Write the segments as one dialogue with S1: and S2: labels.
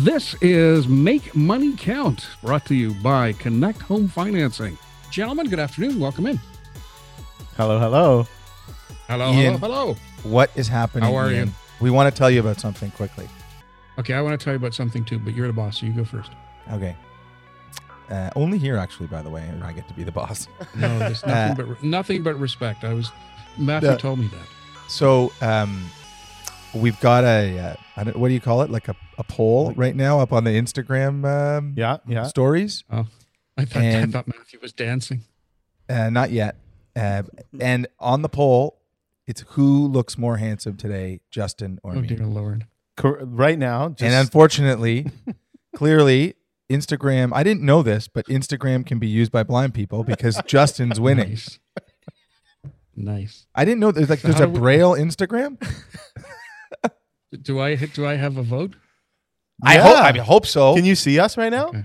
S1: This is Make Money Count, brought to you by Connect Home Financing. Gentlemen, good afternoon. Welcome in.
S2: Hello, hello.
S1: Hello,
S3: Ian.
S1: hello, hello.
S3: What is happening?
S1: How are you?
S3: We want to tell you about something quickly.
S1: Okay, I want to tell you about something too, but you're the boss, so you go first.
S3: Okay. Uh, only here, actually, by the way, I get to be the boss.
S1: No, there's
S3: Uh,
S1: nothing but nothing but respect. I was Matthew
S3: The-
S1: told me that.
S3: So, um, we've got a, uh, I don't, what do you call it? Like a, a poll right now up on the Instagram um,
S2: Yeah, yeah.
S3: stories.
S1: I thought
S3: And-
S1: I thought Matthew was dancing.
S3: Uh, not yet. Uh, and on the poll, it's who looks more handsome today, Justin or
S1: Oh
S3: me.
S1: dear lord.
S2: Cor- right now, just
S3: and unfortunately, clearly, Instagram, I didn't know this, but Instagram can be used by blind people because Justin's winning.
S1: Nice. nice.
S3: I didn't know there's like
S1: So
S3: there's a
S1: we-
S3: braille Instagram.
S1: Do I do I have a vote?
S3: I
S2: Yeah.
S3: hope I hope so.
S2: can you see us right now?
S1: Okay.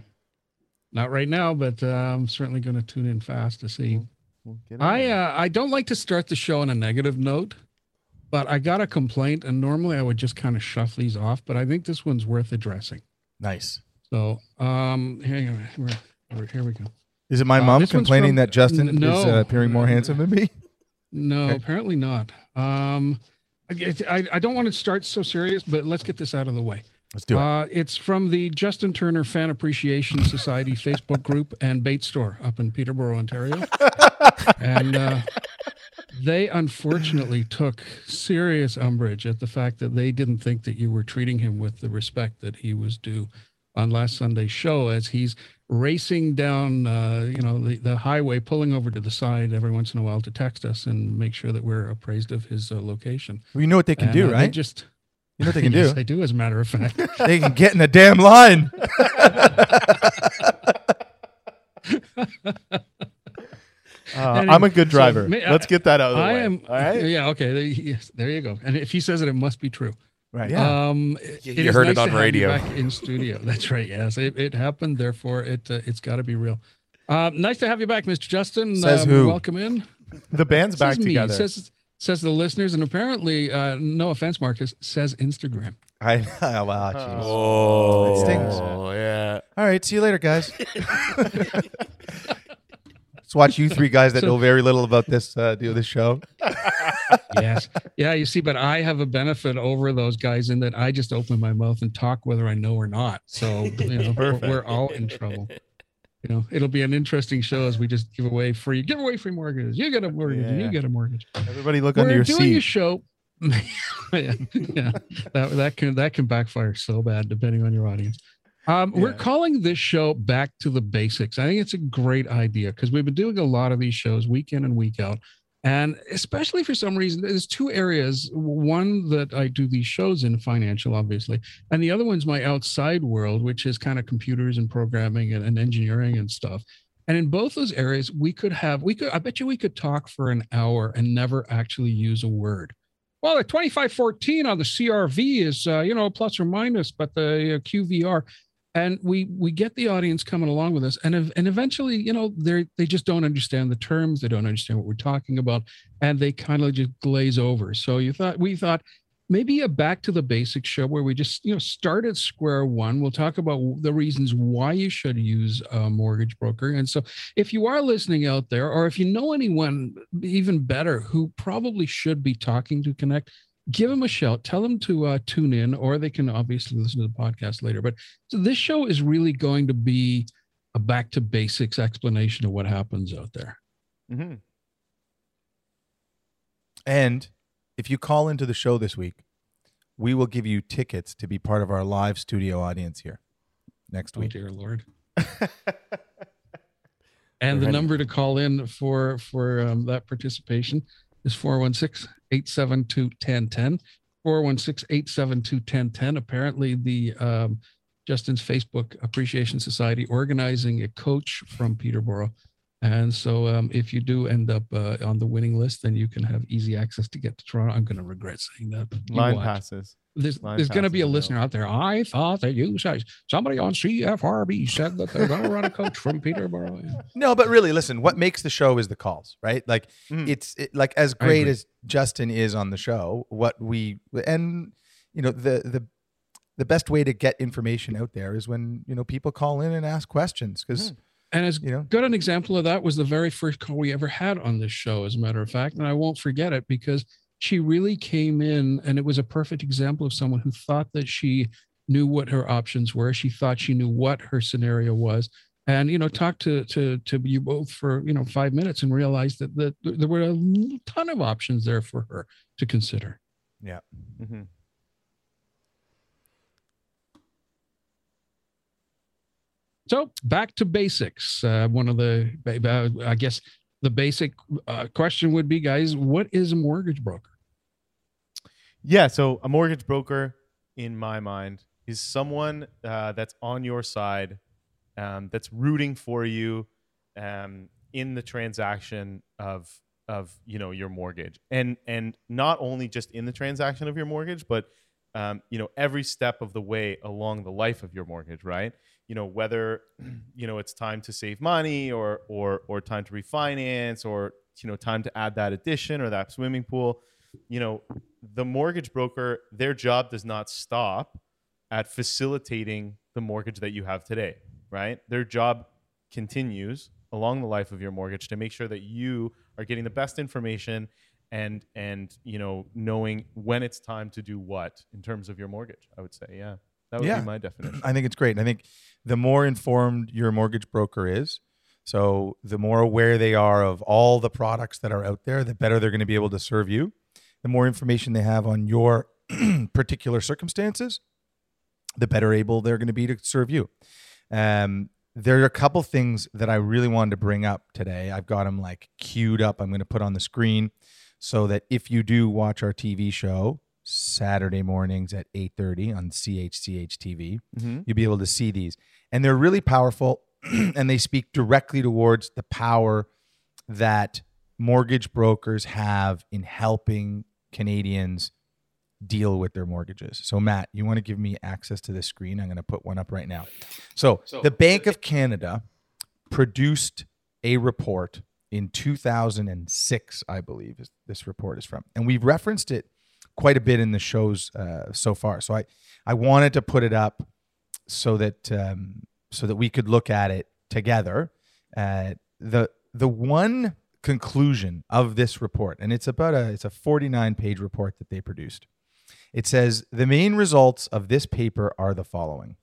S1: Not right now, but uh, I'm certainly going to tune in fast to see.
S2: We'll
S1: I uh, I don't like to start the show on a negative note, but I got a complaint, and normally I would just kind of shuff these off, but I think this one's worth addressing.
S3: nice.
S1: So, um, here, here, here, here we go.
S3: Is it my
S1: Uh,
S3: mom complaining
S1: from-
S3: that Justin
S1: N-
S3: is uh, appearing more handsome than me?
S1: No,
S3: Okay.
S1: apparently not. Um, I, I, don't want to start so serious, but let's get this out of the way.
S3: Let's do it.
S1: Uh, it's from the Justin Turner Fan Appreciation Society Facebook group and bait store up in Peterborough, Ontario. and uh, they unfortunately took serious umbrage at the fact that they didn't think that you were treating him with the respect that he was due on last Sunday's show as he's racing down, uh, you know, the, the highway, pulling over to the side every once in a while to text us and make sure that we're appraised of his uh, location.
S3: Well, you know what they can
S1: And,
S3: do,
S1: uh, they
S3: right?
S1: just
S3: you know what they can
S1: yes,
S3: do?
S1: they do, as a matter of fact.
S3: they can get in the damn line.
S2: Uh, I'm a good driver.
S1: me-
S2: Let's get that out of the
S1: I
S2: way.
S1: am.
S2: All right.
S1: Yeah. Okay. There, yes, there you go. And if he says it, it must be true.
S2: Right.
S3: Yeah.
S1: Um,
S4: You-
S1: it
S4: you
S1: is
S4: heard it on
S1: to have you
S4: radio.
S1: Back in studio. That's right. Yes, it, it happened. Therefore, it uh, it's got to be real. Uh, nice to have you back, Mr. Justin.
S3: Says
S1: Um,
S3: who?
S1: Welcome in.
S2: The band's back
S1: says me.
S2: together.
S1: Says says the listeners, and apparently, uh, no offense, Marcus says Instagram.
S3: I wow, jeez.
S4: Oh,
S3: It stings.
S4: Oh, yeah.
S3: All right, see you later, guys. Let's watch you three guys that
S1: So-
S3: know very little about this uh, do this show.
S1: yes. Yeah, you see, but I have a benefit over those guys in that I just open my mouth and talk whether I know or not. So you know, we're, we're all in trouble. You know, it'll be an interesting show as we just give away free, give away free mortgages. You get a mortgage, and
S2: Yeah.
S1: you get a mortgage.
S2: Everybody look
S1: we're
S2: under your
S1: doing a show. yeah, yeah, that that can that can backfire so bad depending on your audience. Um, We're calling this show "Back to the Basics." I think it's a great idea because we've been doing a lot of these shows week in and week out, and especially for some reason, there's two areas. One that I do these shows in, financial, obviously, and the other one's my outside world, which is kind of computers and programming and, and engineering and stuff. And in both those areas, we could have, we could, I bet you we could talk for an hour and never actually use a word. Well, the 2514 on the CRV is, uh, you know, plus or minus, but the uh, QVR, and we we get the audience coming along with us, and and eventually, you know, they they just don't understand the terms, they don't understand what we're talking about, and they kind of just glaze over. So you thought we thought maybe a back to the basics show where we just you know start at square one. We'll talk about the reasons why you should use a mortgage broker. And so if you are listening out there or if you know anyone even better who probably should be talking to connect give them a shout tell them to uh, tune in or they can obviously listen to the podcast later but so this show is really going to be a back to basics explanation of what happens out there
S2: Mhm.
S3: And if you call into the show this week, we will give you tickets to be part of our live studio audience here next
S1: oh
S3: week.
S1: dear lord And the
S2: Ready.
S1: number to call in for for um, that participation is 416-872-1010. 416-872-1010. Apparently the um, Justin's Facebook Appreciation Society organizing a coach from Peterborough. And so um, if you do end up uh, on the winning list, then you can have easy access to get to Toronto. I'm going to regret saying that. but you
S2: Line
S1: watch.
S2: passes.
S1: There's,
S2: Line
S1: there's going to be a listener out there. I thought that you said somebody on CFRB said that they're going to run a coach from Peterborough. Yeah.
S3: No, but really, listen. What makes the show is the calls, right? Like
S2: Mm.
S3: it's it, like as. Great as Justin is on the show. What we and you know the the the best way to get information out there is when you know people call in and ask questions because
S2: Mhm.
S1: And as
S3: you know
S1: good an example of that was the very first call we ever had on this show, as a matter of fact. And I won't forget it because she really came in and it was a perfect example of someone who thought that she knew what her options were. She thought she knew what her scenario was. And you know, talked to to to you both for you know five minutes and realized that, that there were a ton of options there for her to consider.
S2: Mhm.
S1: So back to basics. Uh, one of the, uh, I guess, the basic uh, question would be, guys, what is a mortgage broker?
S2: Yeah. So a mortgage broker, in my mind, is someone uh, that's on your side, um, that's rooting for you um, in the transaction of of you know your mortgage, and and not only just in the transaction of your mortgage, but um, you know every step of the way along the life of your mortgage, right? You know whether you know it's time to save money or or or time to refinance or you know time to add that addition or that swimming pool. You know the mortgage broker, their job does not stop at facilitating the mortgage that you have today, right? Their job continues along the life of your mortgage to make sure that you are getting the best information and and you know knowing when it's time to do what in terms of your mortgage. I would say, yeah, that would
S3: Yeah.
S2: be my definition.
S3: I think it's great. I think the more informed your mortgage broker is, so the more aware they are of all the products that are out there, the better they're going to be able to serve you. The more information they have on your particular circumstances, the better able they're going to be to serve you. Um, there are a couple things that I really wanted to bring up today. I've got them like queued up. I'm going to put on the screen so that if you do watch our TV show Saturday mornings at 8:30 on CHCH TV,
S2: Mm-hmm.
S3: you'll be able to see these. And they're really powerful and they speak directly towards the power that mortgage brokers have in helping Canadians deal with their mortgages. So Matt, you want to give me access to this screen? I'm going to put one up right now. So, the Bank of Canada produced a report in 2006, I believe is this report is from. And we've referenced it quite a bit in the shows uh, so far. So I I wanted to put it up so that um, so that we could look at it together. Uh, the the one conclusion of this report, and it's about a it's a 49 page report that they produced. It says the main results of this paper are the following,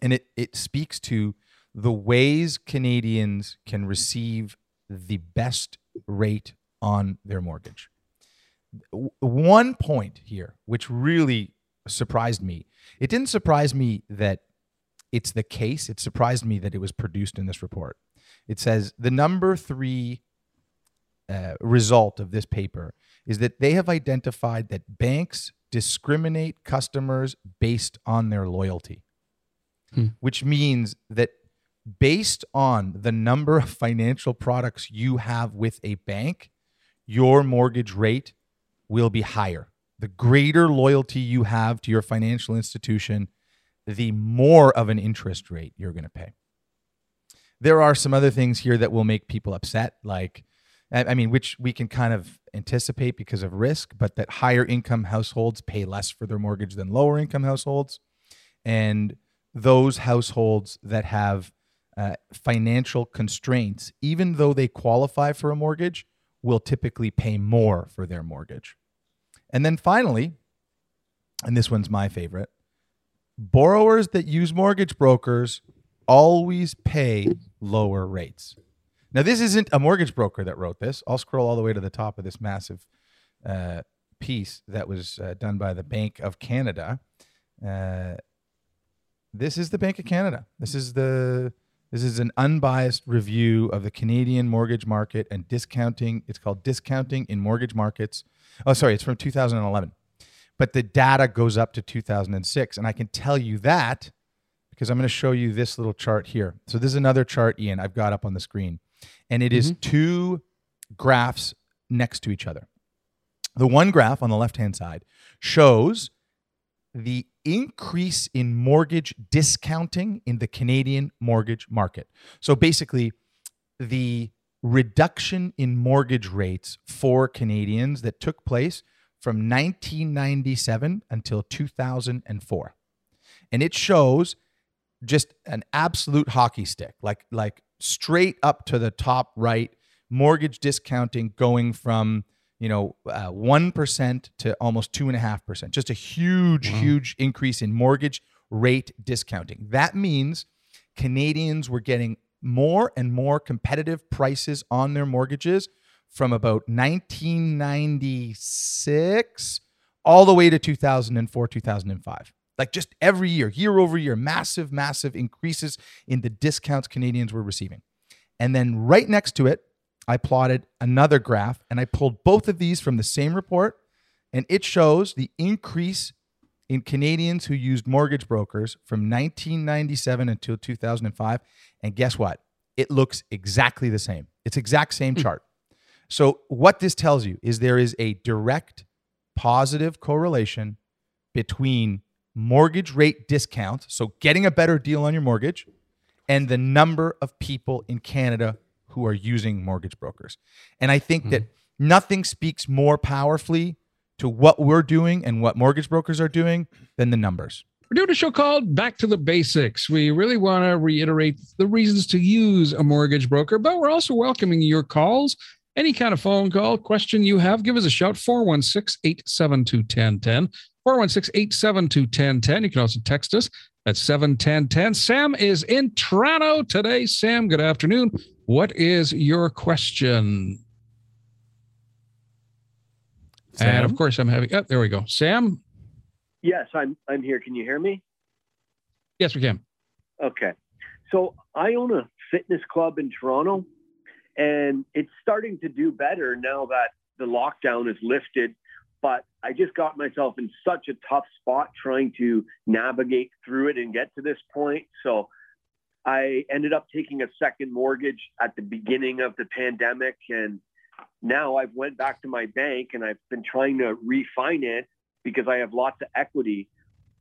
S3: and it it speaks to the ways Canadians can receive the best rate on their mortgage. One point here, which really surprised me, it didn't surprise me that it's the case. It surprised me that it was produced in this report. It says the number three uh, result of this paper is that they have identified that banks discriminate customers based on their loyalty,
S1: Hmm.
S3: which means that based on the number of financial products you have with a bank, your mortgage rate will be higher. The greater loyalty you have to your financial institution, the more of an interest rate you're going to pay. There are some other things here that will make people upset, like, I mean, which we can kind of anticipate because of risk, but that higher income households pay less for their mortgage than lower income households. And those households that have uh, financial constraints, even though they qualify for a mortgage, will typically pay more for their mortgage. And then finally, and this one's my favorite borrowers that use mortgage brokers always pay lower rates. Now, this isn't a mortgage broker that wrote this. I'll scroll all the way to the top of this massive uh, piece that was uh, done by the Bank of Canada. Uh, this is the Bank of Canada. This is the this is an unbiased review of the Canadian mortgage market and discounting. It's called Discounting in Mortgage Markets. Oh, sorry, it's from 2011. But the data goes up to 2006. And I can tell you that because I'm going to show you this little chart here. So this is another chart, Ian, I've got up on the screen. And it is mm-hmm. two graphs next to each other. The one graph on the left hand side shows the increase in mortgage discounting in the Canadian mortgage market. So basically, the reduction in mortgage rates for Canadians that took place from 1997 until 2004. and it shows just an absolute hockey stick, like like straight up to the top right. Mortgage discounting going from you know uh, one to almost two and a half percent. Just a huge, wow. huge increase in mortgage rate discounting. That means Canadians were getting more and more competitive prices on their mortgages from about 1996 all the way to 2004, 2005. Like just every year, year over year, massive, massive increases in the discounts Canadians were receiving. And then right next to it, I plotted another graph and I pulled both of these from the same report. And it shows the increase in Canadians who used mortgage brokers from 1997 until 2005. And guess what? It looks exactly the same. It's exact same hmm. chart. So what this tells you is there is a direct positive correlation between mortgage rate discount, so getting a better deal on your mortgage, and the number of people in Canada who are using mortgage brokers. And I think mm-hmm. that nothing speaks more powerfully to what we're doing and what mortgage brokers are doing than the numbers.
S1: We're doing a show called Back to the Basics. We really want to reiterate the reasons to use a mortgage broker, but we're also welcoming your calls. Any kind of phone call, question you have, give us a shout 416 872 1010. 416 872 1010. You can also text us at 71010. Sam is in Toronto today. Sam, good afternoon. What is your question? Sam? And of course, I'm having. Oh, there we go. Sam.
S4: Yes, I'm. I'm here. Can you hear me?
S1: Yes, we can.
S4: Okay. So I own a fitness club in Toronto, and it's starting to do better now that the lockdown is lifted. But I just got myself in such a tough spot trying to navigate through it and get to this point. So I ended up taking a second mortgage at the beginning of the pandemic and now I've went back to my bank and I've been trying to refinance because I have lots of equity,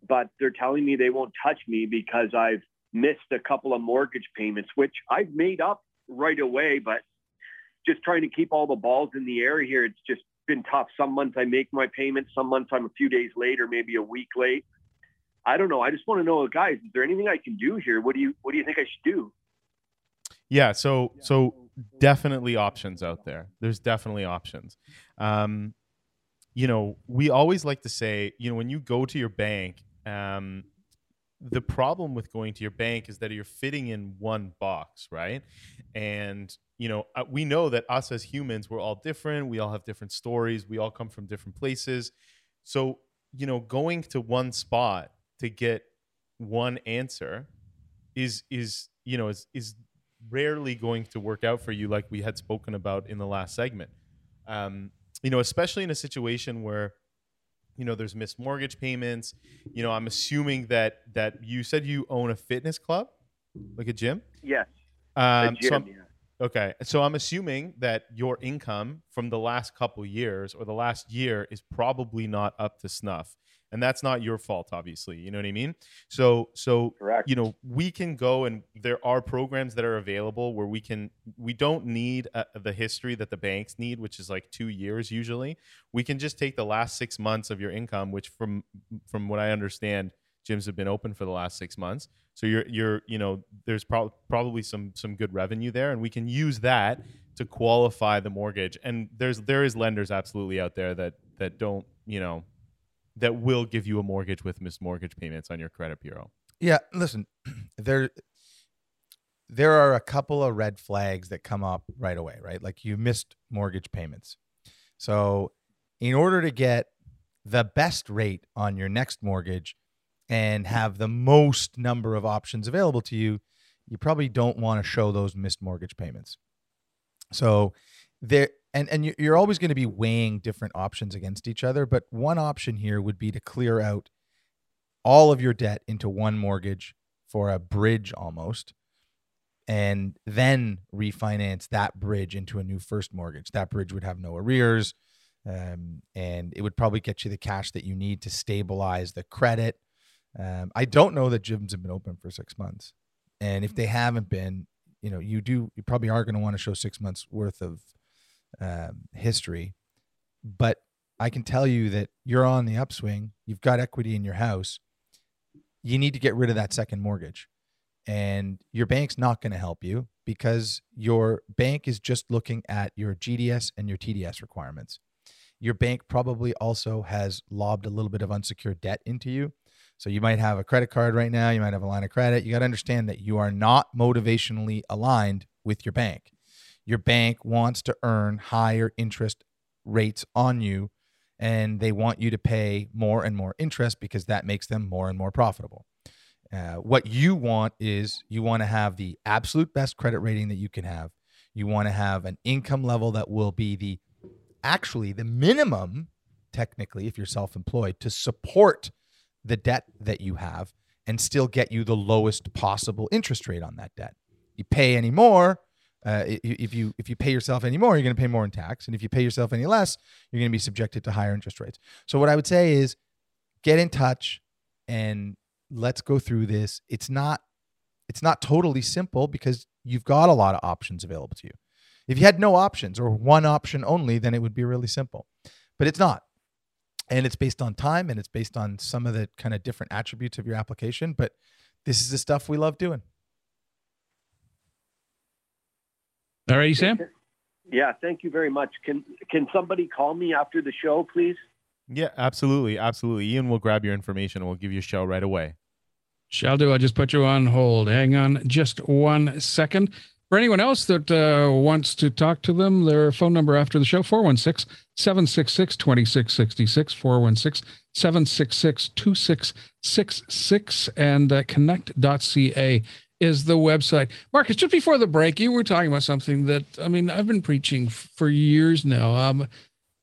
S4: but they're telling me they won't touch me because I've missed a couple of mortgage payments, which I've made up right away, but just trying to keep all the balls in the air here. It's just been tough. Some months I make my payments, some months I'm a few days late or maybe a week late. I don't know. I just want to know, guys, is there anything I can do here? What do you what do you think I should do?
S2: Yeah, so so definitely options out there. There's definitely options. Um, you know, we always like to say, you know, when you go to your bank, um, the problem with going to your bank is that you're fitting in one box, right? And you know, uh, we know that us as humans, we're all different. We all have different stories. We all come from different places. So, you know, going to one spot to get one answer is is you know is is rarely going to work out for you, like we had spoken about in the last segment. Um, you know, especially in a situation where you know there's missed mortgage payments. You know, I'm assuming that that you said you own a fitness club, like a gym.
S4: Yes.
S2: Um, gym, so yeah. Okay, so I'm assuming that your income from the last couple years or the last year is probably not up to snuff and that's not your fault obviously you know what i mean? So so
S4: Correct.
S2: you know we can go and there are programs that are available where we can we don't need uh, the history that the banks need which is like 2 years usually. We can just take the last 6 months of your income which from from what i understand gyms have been open for the last 6 months. So you're you're you know there's pro- probably some some good revenue there and we can use that to qualify the mortgage. And there's there is lenders absolutely out there that that don't you know that will give you a mortgage with missed mortgage payments on your credit bureau.
S3: Yeah, listen, there there are a couple of red flags that come up right away, right? Like you missed mortgage payments. So, in order to get the best rate on your next mortgage and have the most number of options available to you, you probably don't want to show those missed mortgage payments. So, there and and you're always going to be weighing different options against each other but one option here would be to clear out all of your debt into one mortgage for a bridge almost and then refinance that bridge into a new first mortgage. That bridge would have no arrears um, and it would probably get you the cash that you need to stabilize the credit. Um, i don't know that gyms have been open for six months and if they haven't been you know you do you probably are going to want to show six months worth of um, history, but I can tell you that you're on the upswing. You've got equity in your house. you need to get rid of that second mortgage. And your bank's not going to help you because your bank is just looking at your GDS and your TDS requirements. Your bank probably also has lobbed a little bit of unsecured debt into you. So you might have a credit card right now, you might have a line of credit. You got to understand that you are not motivationally aligned with your bank. Your bank wants to earn higher interest rates on you and they want you to pay more and more interest because that makes them more and more profitable. Uh, what you want is you want to have the absolute best credit rating that you can have. You want to have an income level that will be the actually the minimum, technically, if you're self employed, to support the debt that you have and still get you the lowest possible interest rate on that debt. You pay any more, uh, if you if you pay yourself any more, you're going to pay more in tax, and if you pay yourself any less, you're going to be subjected to higher interest rates. So what I would say is, get in touch and let's go through this. It's not it's not totally simple because you've got a lot of options available to you. If you had no options or one option only, then it would be really simple. But it's not. And it's based on time and it's based on some of the kind of different attributes of your application. But this is the stuff we love doing.
S1: All righty, Sam.
S4: Yeah, thank you very much. Can can somebody call me after the show, please?
S2: Yeah, absolutely, absolutely. Ian will grab your information and we'll give you a show right away.
S1: Shall do. I just put you on hold. Hang on just one second. For anyone else that uh, wants to talk to them, their phone number after the show 416 766 2666, 416 766 2666, and uh, connect.ca is the website. Marcus, just before the break, you were talking about something that I mean I've been preaching for years now. Um,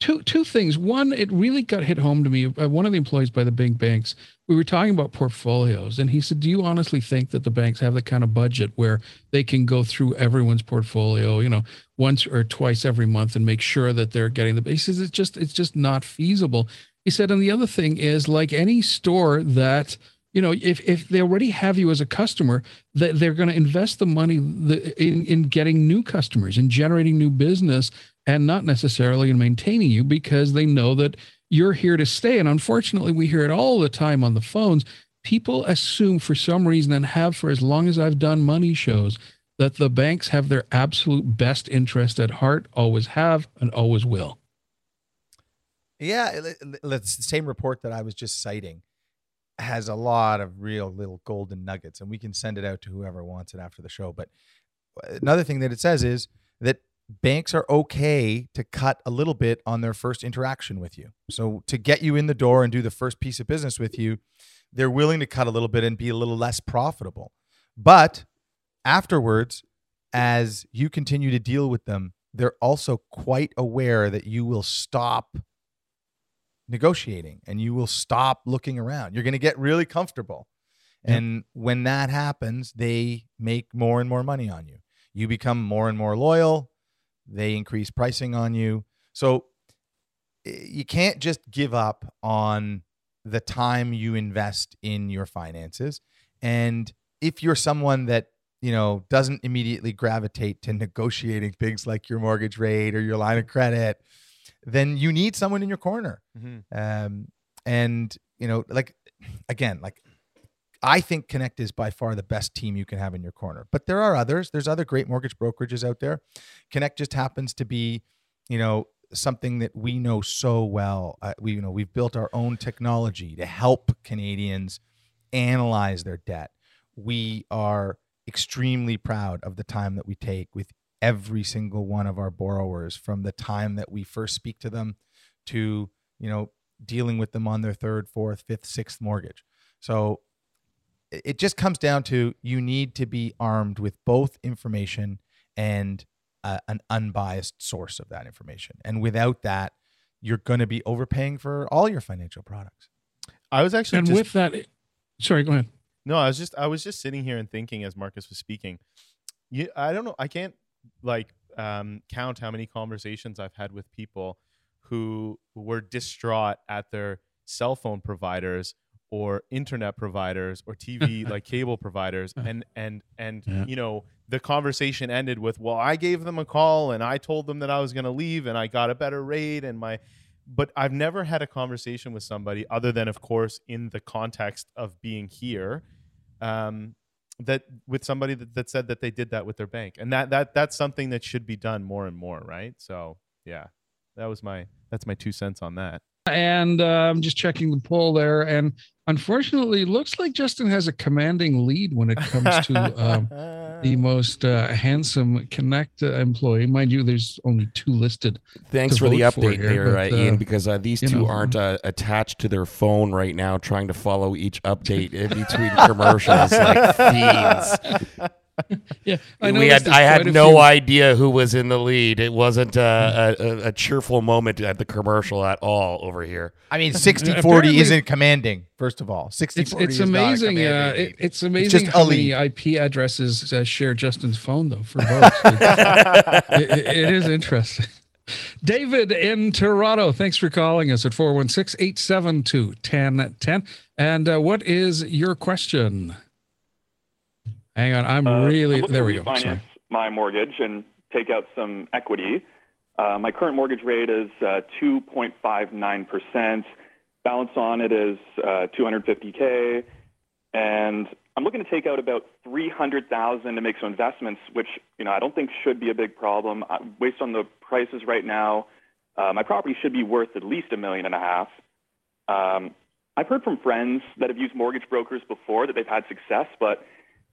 S1: two two things. One, it really got hit home to me. Uh, one of the employees by the big banks, we were talking about portfolios, and he said, "Do you honestly think that the banks have the kind of budget where they can go through everyone's portfolio, you know, once or twice every month and make sure that they're getting the?" He says, "It's just it's just not feasible." He said, and the other thing is, like any store that you know if, if they already have you as a customer that they're going to invest the money in, in getting new customers and generating new business and not necessarily in maintaining you because they know that you're here to stay. And unfortunately we hear it all the time on the phones. People assume for some reason and have for as long as i've done money shows that the banks have their absolute best interest at heart always have and always will.
S3: Yeah it's the same report that i was just citing has a lot of real little golden nuggets, and we can send it out to whoever wants it after the show. But uh, another thing that it says is that banks are okay to cut a little bit on their first interaction with you. So to get you in the door and do the first piece of business with you, they're willing to cut a little bit and be a little less profitable. But afterwards, as you continue to deal with them, they're also quite aware that you will stop negotiating and you will stop looking around. You're going to get really comfortable. Yep. And when that happens, they make more and more money on you. You become more and more loyal. They increase pricing on you. So eh, you can't just give up on the time you invest in your finances. And if you're someone that, you know, doesn't immediately gravitate to negotiating things like your mortgage rate or your line of credit, then you need someone in your corner. Mm-hmm. Um, and you know, like again, like I think Connect is by far the best team you can have in your corner. But there are others. There's other great mortgage brokerages out there. Connect just happens to be, you know, something that we know so well. Uh, we you know we've built our own technology to help Canadians analyze their debt. We are extremely proud of the time that we take with every single one of our borrowers from the time that we first speak to them to you know dealing with them on their third fourth fifth sixth mortgage. So it just comes down to you need to be armed with both information and uh, an unbiased source of that information. And without that you're going to be overpaying for all your financial products.
S2: I was actually
S1: and
S2: just,
S1: with that sorry go ahead.
S2: No i was just i was just sitting here and thinking as marcus was speaking. You i don't know i can't like um, count how many conversations I've had with people who were distraught at their cell phone providers or internet providers or TV like cable providers and and and yeah. you know the conversation ended with well I gave them a call and I told them that I was going to leave and I got a better rate and my but I've never had a conversation with somebody other than, of course, in the context of being here, um, that with somebody that, that said that they did that with their bank, and that that that's something that should be done more and more, right? So yeah, that was my that's my two cents on that.
S1: And uh, I'm just checking the poll there, and unfortunately, it looks like Justin has a commanding lead when it comes to um, the most uh, handsome Connect employee. Mind you, there's only two listed.
S5: Thanks for the
S1: vote for
S5: update
S1: here,
S5: there,
S1: but,
S5: uh, Ian,
S1: uh,
S5: because uh, these two
S1: know.
S5: aren't uh, attached to their phone right now, trying to follow each update in between commercials like fiends.
S1: Yeah, I
S5: we had, I had no
S1: few-
S5: idea who was in the lead. It wasn't uh, a, a, a cheerful moment at the commercial at all over here.
S3: I mean, 60 40 isn't commanding, first of all. 60
S1: It's
S3: 40
S1: it's
S3: is not a
S1: amazing. Uh, it, it's amazing
S3: just
S1: how
S3: a
S1: many IP addresses uh, share Justin's phone though for votes. It's- it, it- it is interesting. David in Toronto, thanks for calling us at 416 872 1010. And uh, what is your question? Hang on, I'm
S6: Uh,
S1: really
S6: I'm
S1: there. We go.
S6: refinance
S1: Sorry.
S6: my mortgage and take out some equity. Uh, my current mortgage rate is uh, 2.59%. Balance on it is uh, 250k, and I'm looking to take out about 300,000 to make some investments, which you know I don't think should be a big problem. Uh, based on the prices right now, uh, my property should be worth at least a million and a half. Um, I've heard from friends that have used mortgage brokers before that they've had success, but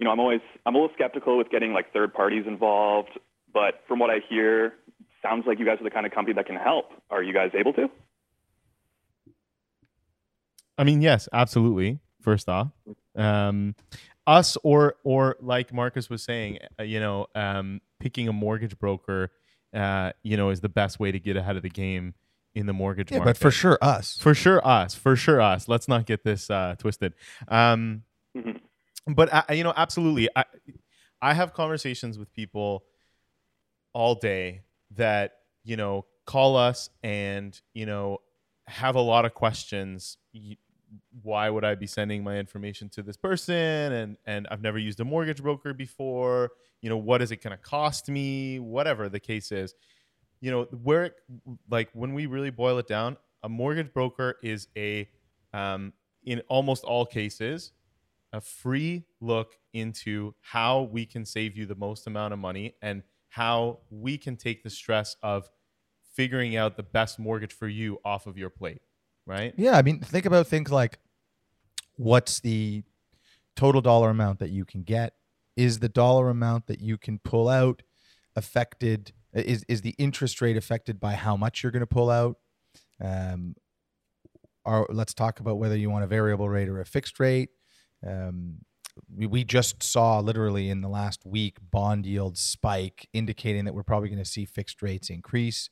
S6: you know, I'm always I'm a little skeptical with getting like third parties involved. But from what I hear, sounds like you guys are the kind of company that can help. Are you guys able to?
S2: I mean, yes, absolutely. First off, um, us or or like Marcus was saying, uh, you know, um, picking a mortgage broker, uh, you know, is the best way to get ahead of the game in the mortgage
S3: yeah,
S2: market.
S3: but for sure, us.
S2: for sure, us, for sure, us. Let's not get this uh, twisted. Um,
S6: Mhm.
S2: But I, you know, absolutely, I I have conversations with people all day that you know call us and you know have a lot of questions. Why would I be sending my information to this person? And and I've never used a mortgage broker before. You know, what is it going to cost me? Whatever the case is, you know, where it- like when we really boil it down, a mortgage broker is a um, in almost all cases a free look into how we can save you the most amount of money and how we can take the stress of figuring out the best mortgage for you off of your plate, right?
S3: Yeah, I mean, think about things like what's the total dollar amount that you can get? Is the dollar amount that you can pull out affected? Is is the interest rate affected by how much you're going to pull out? Um, let's talk about whether you want a variable rate or a fixed rate. Um, we, we just saw literally in the last week bond yields spike, indicating that we're probably going to see fixed rates increase.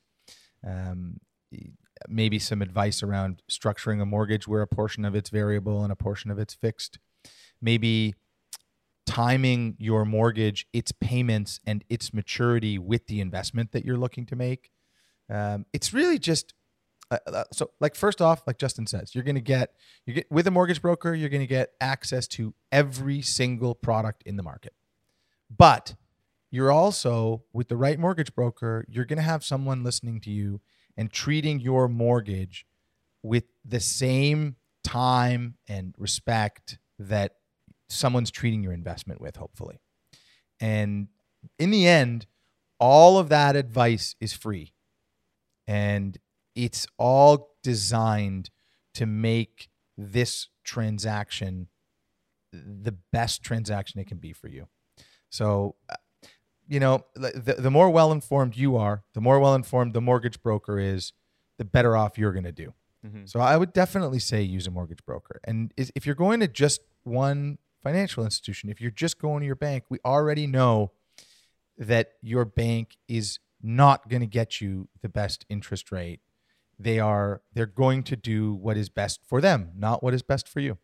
S3: Um, maybe some advice around structuring a mortgage where a portion of it's variable and a portion of it's fixed. Maybe timing your mortgage, its payments, and its maturity with the investment that you're looking to make. Um, it's really just uh, uh, so like first off like justin says you're going to get you get with a mortgage broker you're going to get access to every single product in the market. But you're also with the right mortgage broker you're going to have someone listening to you and treating your mortgage with the same time and respect that someone's treating your investment with hopefully. And in the end all of that advice is free. And it's all designed to make this transaction the best transaction it can be for you. So, uh, you know, the, the more well informed you are, the more well informed the mortgage broker is, the better off you're going to do.
S2: Mhm.
S3: So, I would definitely say use a mortgage broker. And if you're going to just one financial institution, if you're just going to your bank, we already know that your bank is not going to get you the best interest rate they are they're going to do what is best for them not what is best for you.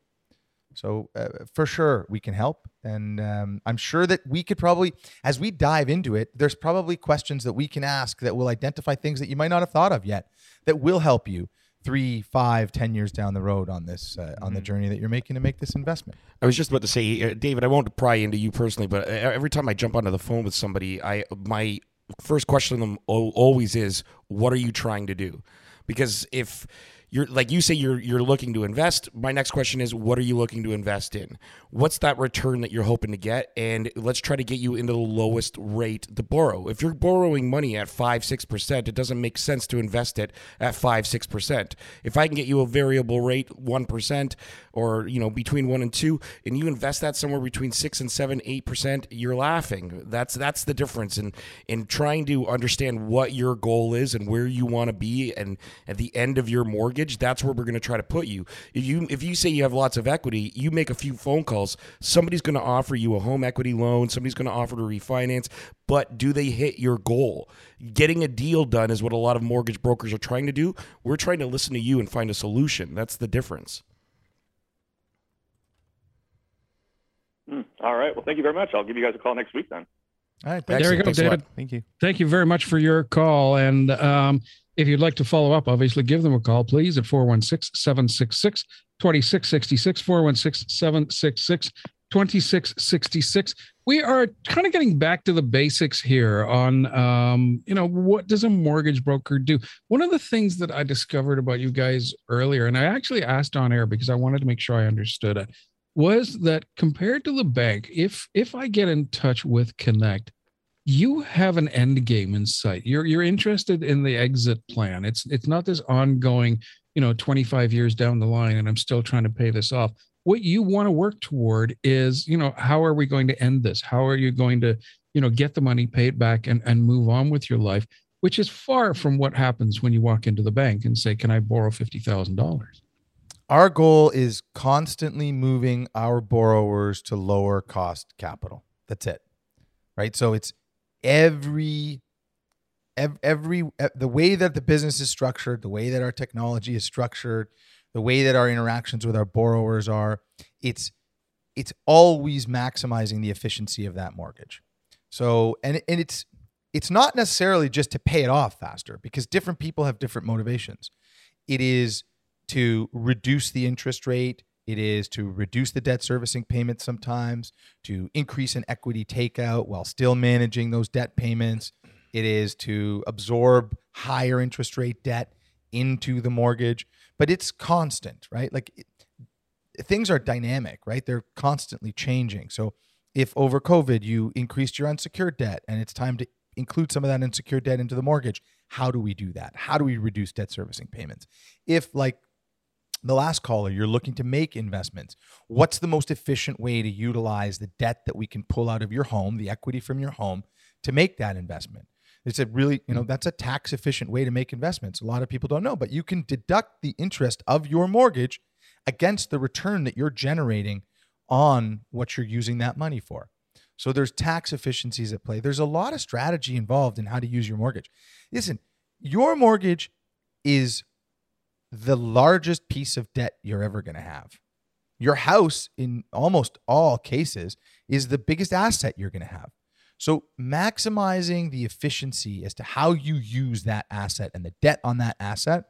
S3: So uh, for sure we can help. And um, i'm sure that we could probably as we dive into it there's probably questions that we can ask that will identify things that you might not have thought of yet that will help you three five ten years down the road on this uh, on the journey that you're making to make this investment.
S5: I was just about to say, uh, David, I won't pry into you personally, but uh, every time I jump onto the phone with somebody, I my first question to them always is, "What are you trying to do?" Because if you're like you say you're you're looking to invest my next question is what are you looking to invest in? What's that return that you're hoping to get? And let's try to get you into the lowest rate to borrow. If you're borrowing money at 5 6% it doesn't make sense to invest it at 5 6% if i can get you a variable rate 1% or you know between 1 and 2 and you invest that somewhere between 6 and 7 8% you're laughing. That's that's the difference in in trying to understand what your goal is and where you want to be and at the end of your mortgage that's where we're going to try to put you. If you if you say you have lots of equity you make a few phone calls. Somebody's going to offer you a home equity loan somebody's going to offer to refinance but do they hit your goal? Getting a deal done is what a lot of mortgage brokers are trying to do. We're trying to listen to you and find a solution. That's the difference
S6: Hmm. All right. Well, thank you very much. I'll give you guys a call next week then.
S3: All right.
S1: There we go,
S5: Thanks.
S1: David.
S2: Thank you.
S1: Thank you very much for your call. And um, if you'd like to follow up, obviously give them a call, please, at 416 766 2666. 416 766 2666. We are kind of getting back to the basics here on, um, you know, what does a mortgage broker do? One of the things that I discovered about you guys earlier, and I actually asked on air because I wanted to make sure I understood it, was that compared to the bank, if if I get in touch with Connect, you have an end game in sight. You're you're interested in the exit plan. It's it's not this ongoing, you know, 25 years down the line and I'm still trying to pay this off. What you want to work toward is, you know, how are we going to end this? How are you going to, you know, get the money, pay it back and and move on with your life, which is far from what happens when you walk into the bank and say, "Can I borrow $50,000?"
S3: Our goal is constantly moving our borrowers to lower cost capital. That's it. Right? So it's every every the way that the business is structured, the way that our technology is structured, the way that our interactions with our borrowers are, it's it's always maximizing the efficiency of that mortgage. So and and it's it's not necessarily just to pay it off faster because different people have different motivations. It is to reduce the interest rate. It is to reduce the debt servicing payments sometimes, to increase an equity takeout while still managing those debt payments. It is to absorb higher interest rate debt into the mortgage, but it's constant, right? Like it, things are dynamic, right? They're constantly changing. So if over COVID you increased your unsecured debt and it's time to include some of that unsecured debt into the mortgage, how do we do that? How do we reduce debt servicing payments? If, like the last caller, you're looking to make investments, what's the most efficient way to utilize the debt that we can pull out of your home, the equity from your home, to make that investment? It's a really, you know, mm-hmm. that's a tax efficient way to make investments. A lot of people don't know, but you can deduct the interest of your mortgage against the return that you're generating on what you're using that money for. So there's tax efficiencies at play. There's a lot of strategy involved in how to use your mortgage. Listen, your mortgage is the largest piece of debt you're ever going to have. Your house, in almost all cases, is the biggest asset you're going to have. So, maximizing the efficiency as to how you use that asset and the debt on that asset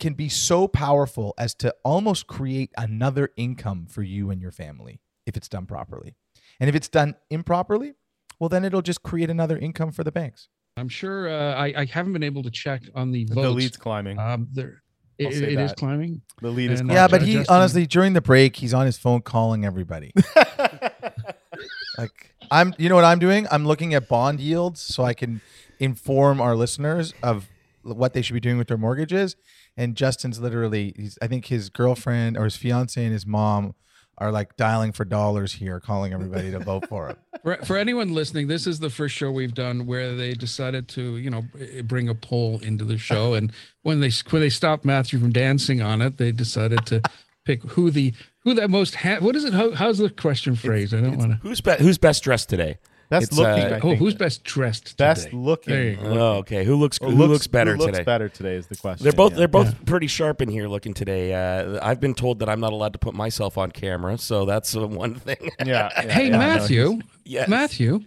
S3: can be so powerful as to almost create another income for you and your family if it's done properly. And if it's done improperly, well, then it'll just create another income for the banks.
S1: I'm sure uh, I, I haven't been able to check on the votes.
S2: The lead's climbing.
S1: Um, there, it, it is climbing.
S2: the lead is
S1: and,
S2: climbing.
S3: Yeah,
S1: uh,
S3: but he
S1: Justin-
S3: honestly during the break, he's on his phone calling everybody. like I'm, you know what I'm doing? I'm looking at bond yields so I can inform our listeners of what they should be doing with their mortgages. And Justin's literally, he's, I think his girlfriend or his fiance and his mom are like dialing for dollars here, calling everybody to vote for him.
S1: For, for anyone listening, this is the first show we've done where they decided to, you know, eh, bring a poll into the show, and when they when they stopped Matthew from dancing on it, they decided to pick who the who that most ha- what is it? How, how's the question phrase? I don't want to.
S5: who's be- who's best dressed today
S2: Best
S5: It's,
S2: looking.
S5: uh,
S2: I
S1: Oh, who's best dressed?
S2: best
S1: today?
S2: looking?
S1: There you go.
S5: oh okay who looks
S2: Or
S5: who looks, better
S2: who looks
S5: today
S2: better today is the question.
S5: They're both
S2: yeah.
S5: they're both
S1: Yeah.
S5: pretty sharp in here looking today. Uh, I've been told that I'm not allowed to put myself on camera, so that's uh, one thing.
S2: Yeah. yeah,
S1: Hey,
S2: yeah,
S1: Matthew,
S2: he's-
S5: yes.
S1: Matthew,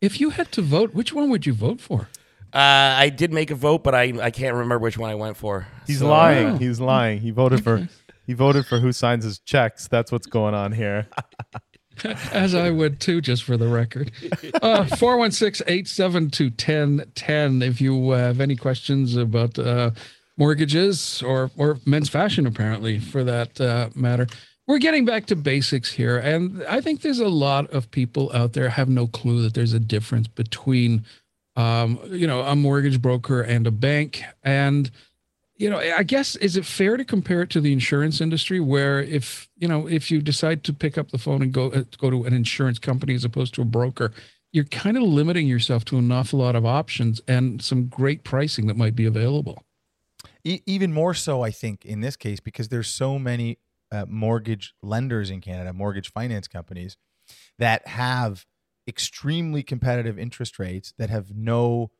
S1: if you had to vote, which one would you vote for?
S5: Uh, I did make a vote, but I I can't remember which one I went for.
S2: He's
S5: So,
S2: lying.
S1: Oh.
S2: He's lying. He voted for he voted for who signs his checks. That's what's going on here.
S1: As I would too, just for the record. Uh, 416 872 1010. If you uh, have any questions about uh, mortgages or, or men's fashion, apparently, for that uh, matter. We're getting back to basics here. And I think there's a lot of people out there have no clue that there's a difference between, um, you know, a mortgage broker and a bank. And you know, I guess is it fair to compare it to the insurance industry, where if you know if you decide to pick up the phone and go uh, go to an insurance company as opposed to a broker, you're kind of limiting yourself to an awful lot of options and some great pricing that might be available.
S3: Even more so, I think, in this case, because there's so many uh, mortgage lenders in Canada, mortgage finance companies that have extremely competitive interest rates that have no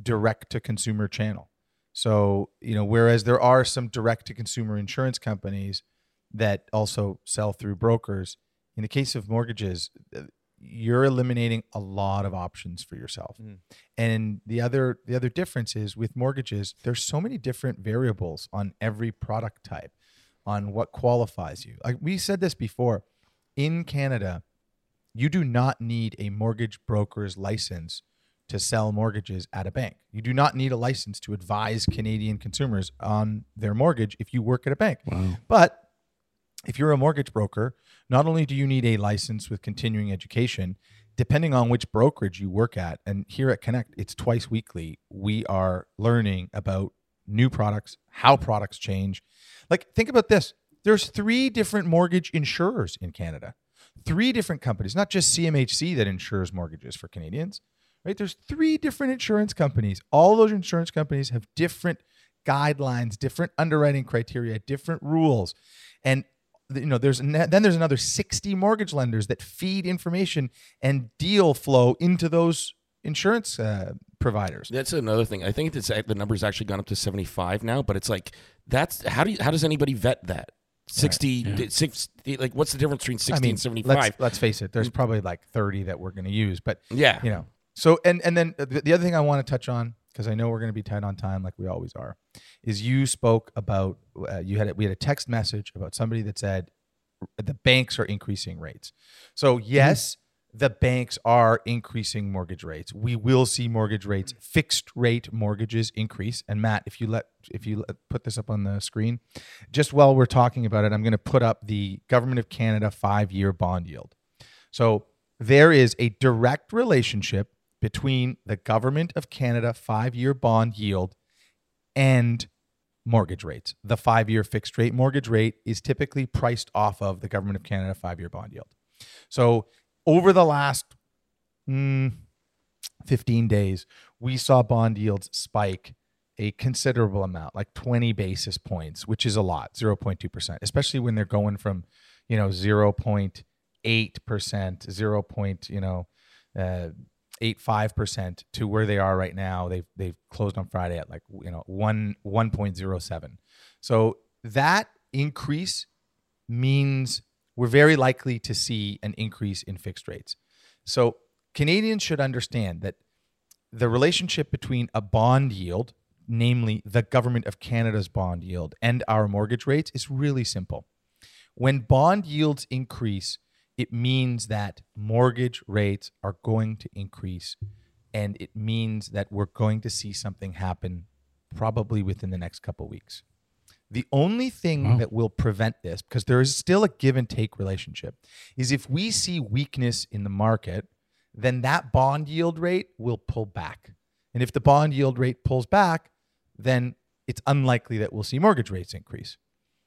S3: direct to consumer channel. So, you know, whereas there are some direct to consumer insurance companies that also sell through brokers, in the case of mortgages, uh, you're eliminating a lot of options for yourself. Mm. And the other the other difference is with mortgages, there's so many different variables on every product type, on what qualifies you. Like we said this before, in Canada, you do not need a mortgage broker's license to sell mortgages at a bank. You do not need a license to advise Canadian consumers on their mortgage if you work at a bank. Wow. But if you're a mortgage broker, not only do you need a license with continuing education, depending on which brokerage you work at, and here at Connect, it's twice weekly, we are learning about new products, how products change. Like, think about this there's three different mortgage insurers in Canada, three different companies, not just CMHC that insures mortgages for Canadians right? There's three different insurance companies. All those insurance companies have different guidelines, different underwriting criteria, different rules. And you know, there's then there's another 60 mortgage lenders that feed information and deal flow into those insurance uh, providers.
S5: That's another thing. I think it's the number's actually gone up to 75 now, but it's like that's how do you, how does anybody vet that? 60, right. yeah. 60 like what's the difference between 60 I mean, and 75
S3: let's, let's, face it there's mm. probably like 30 that we're going to use but
S5: yeah
S3: you know so and and then the, the other thing I want to touch on because I know we're going to be tight on time like we always are, is you spoke about uh, you had we had a text message about somebody that said the banks are increasing rates. So mm-hmm. yes, mm-hmm. the banks are increasing mortgage rates. We will see mortgage rates, fixed rate mortgages increase. And Matt, if you let if you let, put this up on the screen, just while we're talking about it, I'm going to put up the Government of Canada five year bond yield. So there is a direct relationship between the government of Canada five year bond yield and mortgage rates. The five year fixed rate mortgage rate is typically priced off of the government of Canada five year bond yield. So over the last mm, 15 days, we saw bond yields spike a considerable amount, like 20 basis points, which is a lot, 0.2%, especially when they're going from, you know, 0.8%, 0. Point, you know, uh, eight five percent to where they are right now. They've they've closed on Friday at like you know one one point zero seven. So that increase means we're very likely to see an increase in fixed rates. So Canadians should understand that the relationship between a bond yield, namely the government of Canada's bond yield, and our mortgage rates is really simple. When bond yields increase, it means that mortgage rates are going to increase and it means that we're going to see something happen probably within the next couple weeks. The only thing wow. that will prevent this, because there is still a give and take relationship, is if we see weakness in the market, then that bond yield rate will pull back. And if the bond yield rate pulls back, then it's unlikely that we'll see mortgage rates increase.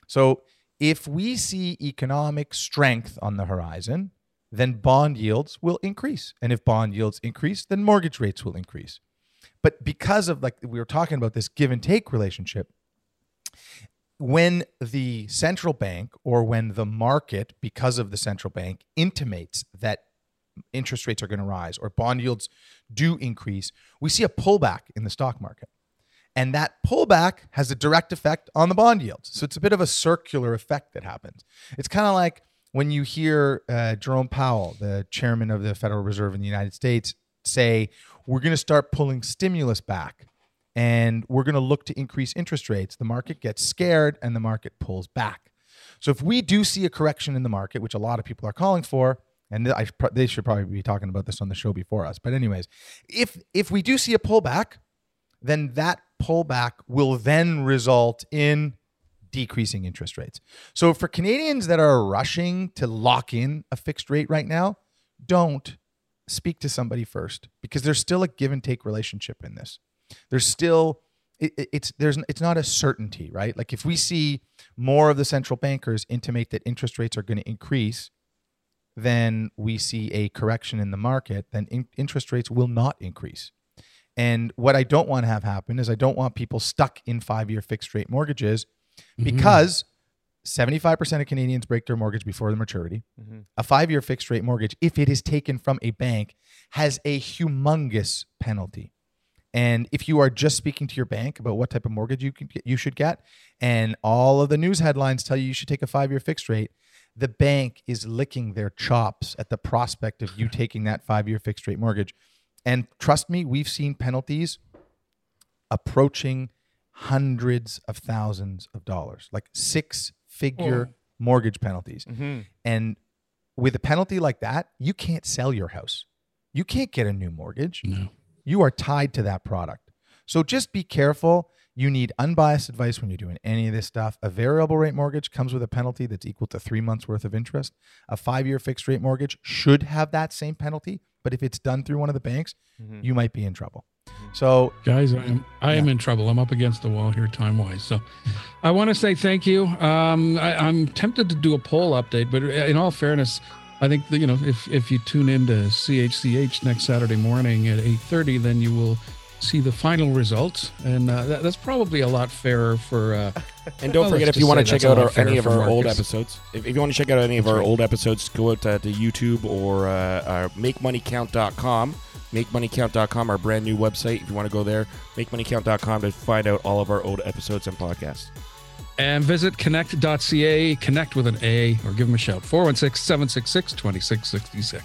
S3: So if we see economic strength on the horizon, then bond yields will increase. And if bond yields increase, then mortgage rates will increase. But because of like we were talking about this give and take relationship, when the central bank or when the market, because of the central bank, intimates that interest rates are going to rise or bond yields do increase, we see a pullback in the stock market. And that pullback has a direct effect on the bond yields. So it's a bit of a circular effect that happens. It's kind of like when you hear uh, Jerome Powell, the chairman of the Federal Reserve in the United States, say, we're going to start pulling stimulus back and we're going to look to increase interest rates. The market gets scared and the market pulls back. So if we do see a correction in the market, which a lot of people are calling for, and I they should probably be talking about this on the show before us. But anyways, if if we do see a pullback, then that pullback will then result in decreasing interest rates. So for Canadians that are rushing to lock in a fixed rate right now, don't speak to somebody first because there's still a give and take relationship in this. There's still it, it's there's it's not a certainty, right? Like if we see more of the central bankers intimate that interest rates are going to increase, then we see a correction in the market, then in, interest rates will not increase. And what I don't want to have happen is I don't want people stuck in five year fixed rate mortgages because 75% of Canadians break their mortgage before the maturity.
S2: Mhm.
S3: A five year fixed rate mortgage, if it is taken from a bank, has a humongous penalty. And if you are just speaking to your bank about what type of mortgage you can get, you should get, and all of the news headlines tell you you should take a five year fixed rate, the bank is licking their chops at the prospect of you taking that five year fixed rate mortgage. And trust me, we've seen penalties approaching hundreds of thousands of dollars, like six figure mortgage penalties.
S2: Mhm.
S3: And with a penalty like that, you can't sell your house. You can't get a new mortgage.
S1: No.
S3: You are tied to that product. So just be careful. You need unbiased advice when you're doing any of this stuff. A variable rate mortgage comes with a penalty that's equal to three months worth of interest. A five year fixed rate mortgage should have that same penalty. But if it's done through one of the banks,
S2: Mhm.
S3: you might be in trouble. So
S1: Guys, I am I am in trouble. I'm up against the wall here time wise. So I want to say thank you. Um, I, I'm tempted to do a poll update, but in all fairness, I think that, you know if if you tune in to CHCH next Saturday morning at 8:30, then you will see the final results, and uh, that, that's probably a lot fairer for. Uh,
S5: And don't
S1: Well,
S5: forget, if you want to check out our, any of our old episodes, if, if you want to check out any of our old episodes, go out to, to YouTube or uh, uh, MakeMoneyCount.com. MakeMoneyCount.com, our brand new website. If you want to go there, MakeMoneyCount.com to find out all of our old episodes and podcasts.
S1: and visit connect.ca, connect with an A, or give them a shout 416 766 2666.